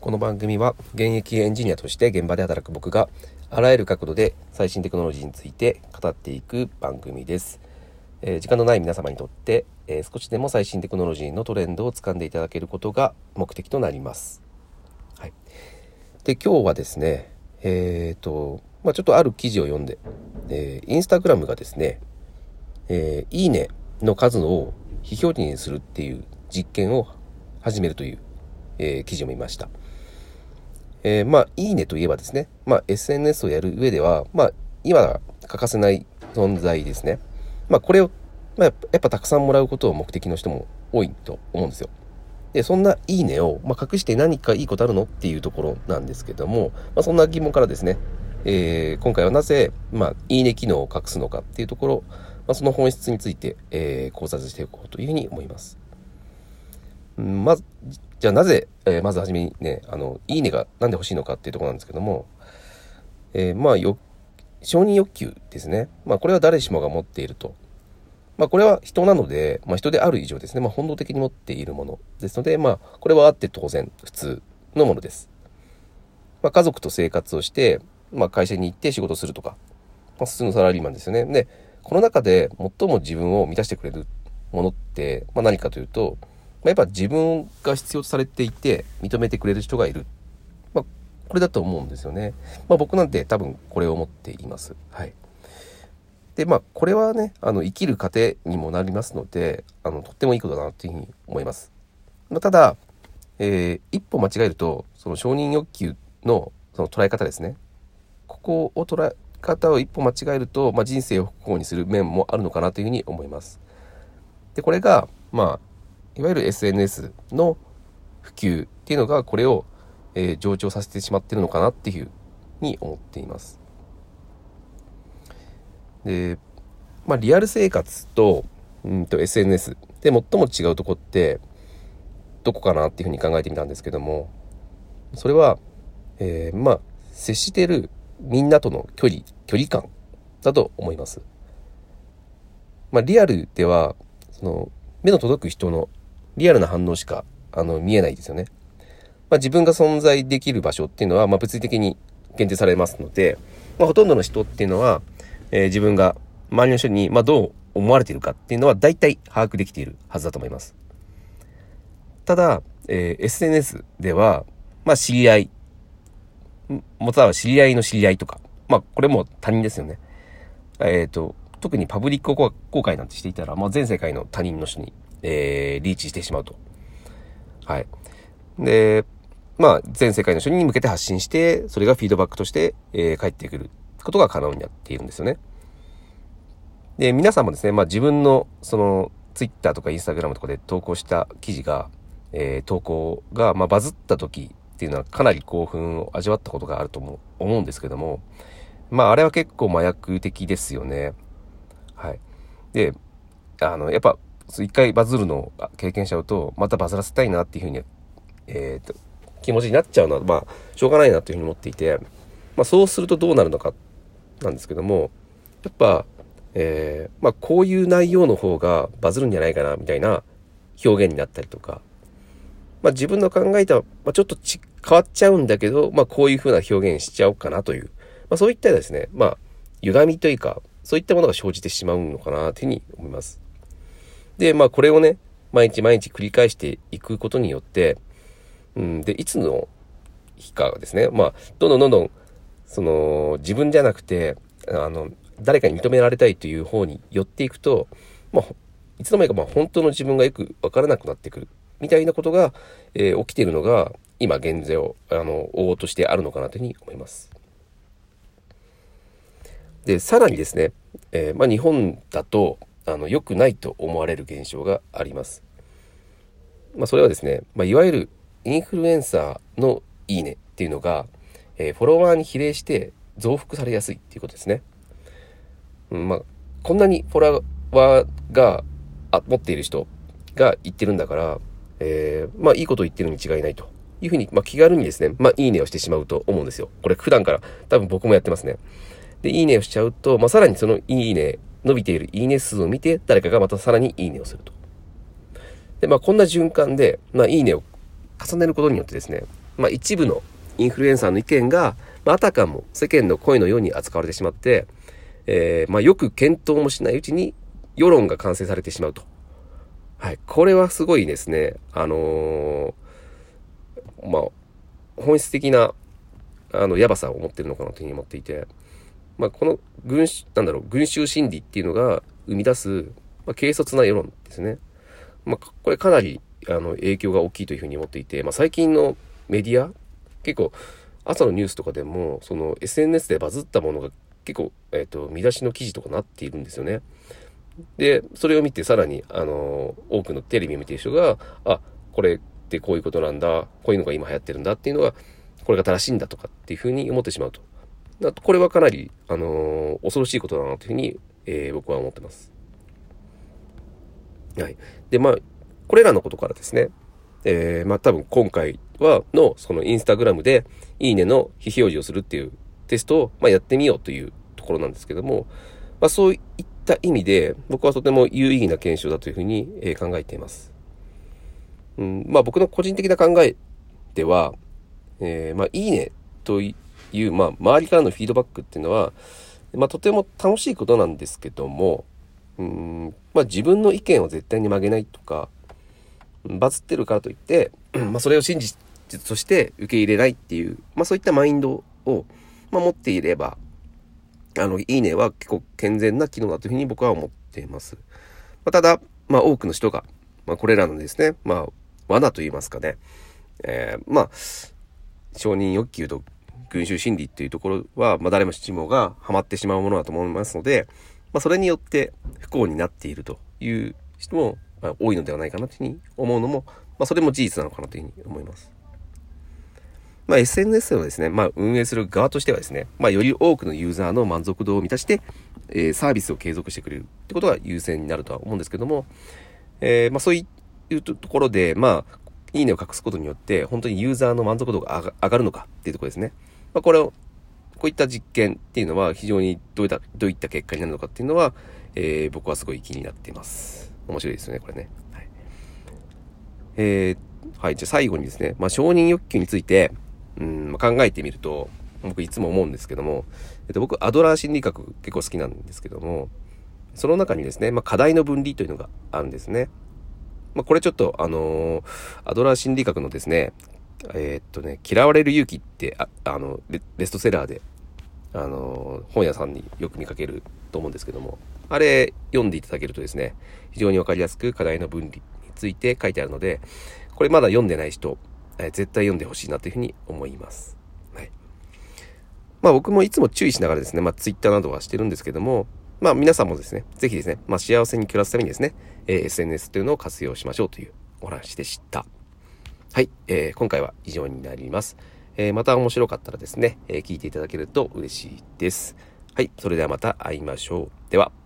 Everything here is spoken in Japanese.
この番組は現役エンジニアとして現場で働く僕があらゆる角度で最新テクノロジーについて語っていく番組です。えー、時間のない皆様にとって、えー、少しでも最新テクノロジーのトレンドを掴んでいただけることが目的となります。はい、で今日はですねえっ、ー、とまあ、ちょっとある記事を読んで、えー、インスタグラムがですね、えいいねの数を非表示にするっていう実験を始めるという、えー、記事を見ました。えー、まあ、いいねといえばですね、まあ、SNS をやる上では、まあ、今欠かせない存在ですね。まあ、これを、まあ、やっぱたくさんもらうことを目的の人も多いと思うんですよ。で、そんないいねを、まあ、隠して何かいいことあるのっていうところなんですけども、まあ、そんな疑問からですね、えー、今回はなぜ、まあ、いいね機能を隠すのかっていうところ、まあ、その本質について、えー、考察していこうというふうに思います。まず、じゃあなぜ、えー、まずはじめにね、あの、いいねがなんで欲しいのかっていうところなんですけども、えー、まあ、よ、承認欲求ですね。まあ、これは誰しもが持っていると。まあ、これは人なので、まあ、人である以上ですね、まあ、本能的に持っているものですので、まあ、これはあって当然、普通のものです。まあ、家族と生活をして、まあ、会社に行って仕事するとか、まあ、普通のサラリーマンですよね。で、この中で最も自分を満たしてくれるものって、まあ、何かというと、やっぱ自分が必要とされていて認めてくれる人がいる。まあ、これだと思うんですよね。まあ、僕なんて多分これを思っています。はい。で、まあ、これはね、あの、生きる糧にもなりますので、あの、とってもいいことだなというふうに思います。まあ、ただ、えー、一歩間違えると、その承認欲求のその捉え方ですね。ここを捉え方を一歩間違えると、まあ、人生を不幸にする面もあるのかなというふうに思います。で、これが、まあ、いわゆる SNS の普及っていうのがこれを、えー、上長させてしまってるのかなっていうふうに思っています。で、まあ、リアル生活とうんと SNS で最も違うとこってどこかなっていうふうに考えてみたんですけどもそれは、えー、まあ接してるみんなとの距離距離感だと思います。まあ、リアルではその目の届く人のリアルな反応しか、あの、見えないですよね。まあ、自分が存在できる場所っていうのは、まあ、物理的に限定されますので、まあ、ほとんどの人っていうのは、えー、自分が周りの人に、まあ、どう思われているかっていうのは大体把握できているはずだと思います。ただ、えー、SNS では、まあ、知り合い、もたは知り合いの知り合いとか、まあ、これも他人ですよね。えっ、ー、と、特にパブリック公開なんてしていたら、まあ、全世界の他人の人にえー、リーチしてしまうと。はい。で、まあ、全世界の人に向けて発信して、それがフィードバックとして、えー、返ってくることが可能になっているんですよね。で、皆さんもですね、まあ自分の、その、ツイッターとかインスタグラムとかで投稿した記事が、えー、投稿が、まあ、バズった時っていうのはかなり興奮を味わったことがあると思うんですけども、まあ、あれは結構麻薬的ですよね。はい。で、あの、やっぱ、一回バズるのを経験しちゃうと、またバズらせたいなっていうふうに、えっ、ー、と、気持ちになっちゃうのは、まあ、しょうがないなというふうに思っていて、まあ、そうするとどうなるのか、なんですけども、やっぱ、えー、まあ、こういう内容の方がバズるんじゃないかな、みたいな表現になったりとか、まあ、自分の考えた、まあ、ちょっとち変わっちゃうんだけど、まあ、こういう風な表現しちゃおうかなという、まあ、そういったですね、まあ、歪みというか、そういったものが生じてしまうのかな、というふうに思います。で、まあこれをね、毎日毎日繰り返していくことによって、うん、で、いつの日かですね、まあ、どんどんどんどん、その、自分じゃなくて、あの、誰かに認められたいという方に寄っていくと、まあ、いつの間にかまあ本当の自分がよくわからなくなってくる。みたいなことが、えー、起きているのが、今現在を、あの、応としてあるのかなというふうに思います。で、さらにですね、えー、まあ日本だと、あの良くないと思われる現象があります。まあ、それはですね、まあ、いわゆるインフルエンサーのいいねっていうのが、えー、フォロワーに比例して増幅されやすいっていうことですね。うん、まあ、こんなにフォロワーが持っている人が言ってるんだから、えー、まあいいこと言ってるに違いないというふうに、まあ、気軽にですね、まあいいねをしてしまうと思うんですよ。これ普段から多分僕もやってますね。で、いいねをしちゃうと、まあさらにそのいいね伸びているいいね数を見て、誰かがまたさらにいいねをすると。で、まあこんな循環で、まあいいねを重ねることによってですね、まあ、一部のインフルエンサーの意見が、まあ、あたかも世間の声のように扱われてしまって、えー、まあ、よく検討もしないうちに世論が完成されてしまうと。はい。これはすごいですね、あのー、まあ、本質的な、あの、やばさを持ってるのかなというふうに思っていて、まあ、この群、なんだろう、群衆心理っていうのが生み出す、まあ、軽率な世論ですね。まあ、これかなり、あの、影響が大きいというふうに思っていて、まあ、最近のメディア、結構、朝のニュースとかでも、その SNS でバズったものが結構、えっ、ー、と、見出しの記事とかなっているんですよね。で、それを見てさらに、あの、多くのテレビを見ている人が、あ、これってこういうことなんだ、こういうのが今流行ってるんだっていうのが、これが正しいんだとかっていうふうに思ってしまうと。だこれはかなり、あのー、恐ろしいことだなというふうに、えー、僕は思ってます。はい。で、まあ、これらのことからですね、えー、まあ多分今回は、の、そのインスタグラムで、いいねの非表示をするっていうテストを、まあ、やってみようというところなんですけども、まあそういった意味で、僕はとても有意義な検証だというふうに、えー、考えています。うん、まあ僕の個人的な考えでは、えー、まあいいねといいう、まあ、周りからのフィードバックっていうのは、まあ、とても楽しいことなんですけども、うん、まあ、自分の意見を絶対に曲げないとか、バズってるからといって、まあ、それを真実として受け入れないっていう、まあ、そういったマインドを、まあ、持っていれば、あの、いいねは結構健全な機能だというふうに僕は思っています。まあ、ただ、まあ、多くの人が、まあ、これらのですね、まあ、罠と言いますかね、えー、まあ、承認欲求と群衆心理っていうところは、まあ、誰もしもがハマってしまうものだと思いますので、まあ、それによって不幸になっているという人も、まあ、多いのではないかなというふうに思うのも、まあ、それも事実なのかなというふうに思います。まあ、SNS をですね、まあ、運営する側としてはですね、まあ、より多くのユーザーの満足度を満たして、えー、サービスを継続してくれるってことが優先になるとは思うんですけども、えー、まあ、そういうところで、まあ、いいねを隠すことによって、本当にユーザーの満足度が上がるのかっていうところですね。まあ、これを、こういった実験っていうのは非常にどういった、どういった結果になるのかっていうのは、えー、僕はすごい気になっています。面白いですよね、これね。はい。えー、はい、じゃあ最後にですね、まあ、承認欲求について、うん、まあ、考えてみると、僕いつも思うんですけども、えっと、僕、アドラー心理学結構好きなんですけども、その中にですね、まあ、課題の分離というのがあるんですね。まあ、これちょっと、あのー、アドラー心理学のですね、えー、っとね、嫌われる勇気って、ああのベ、ベストセラーで、あの、本屋さんによく見かけると思うんですけども、あれ読んでいただけるとですね、非常にわかりやすく課題の分離について書いてあるので、これまだ読んでない人、えー、絶対読んでほしいなというふうに思います。はい。まあ僕もいつも注意しながらですね、まあ Twitter などはしてるんですけども、まあ皆さんもですね、ぜひですね、まあ幸せに暮らすためにですね、えー、SNS というのを活用しましょうというお話でした。はい、えー、今回は以上になります。えー、また面白かったらですね、えー、聞いていただけると嬉しいです。はい、それではまた会いましょう。では。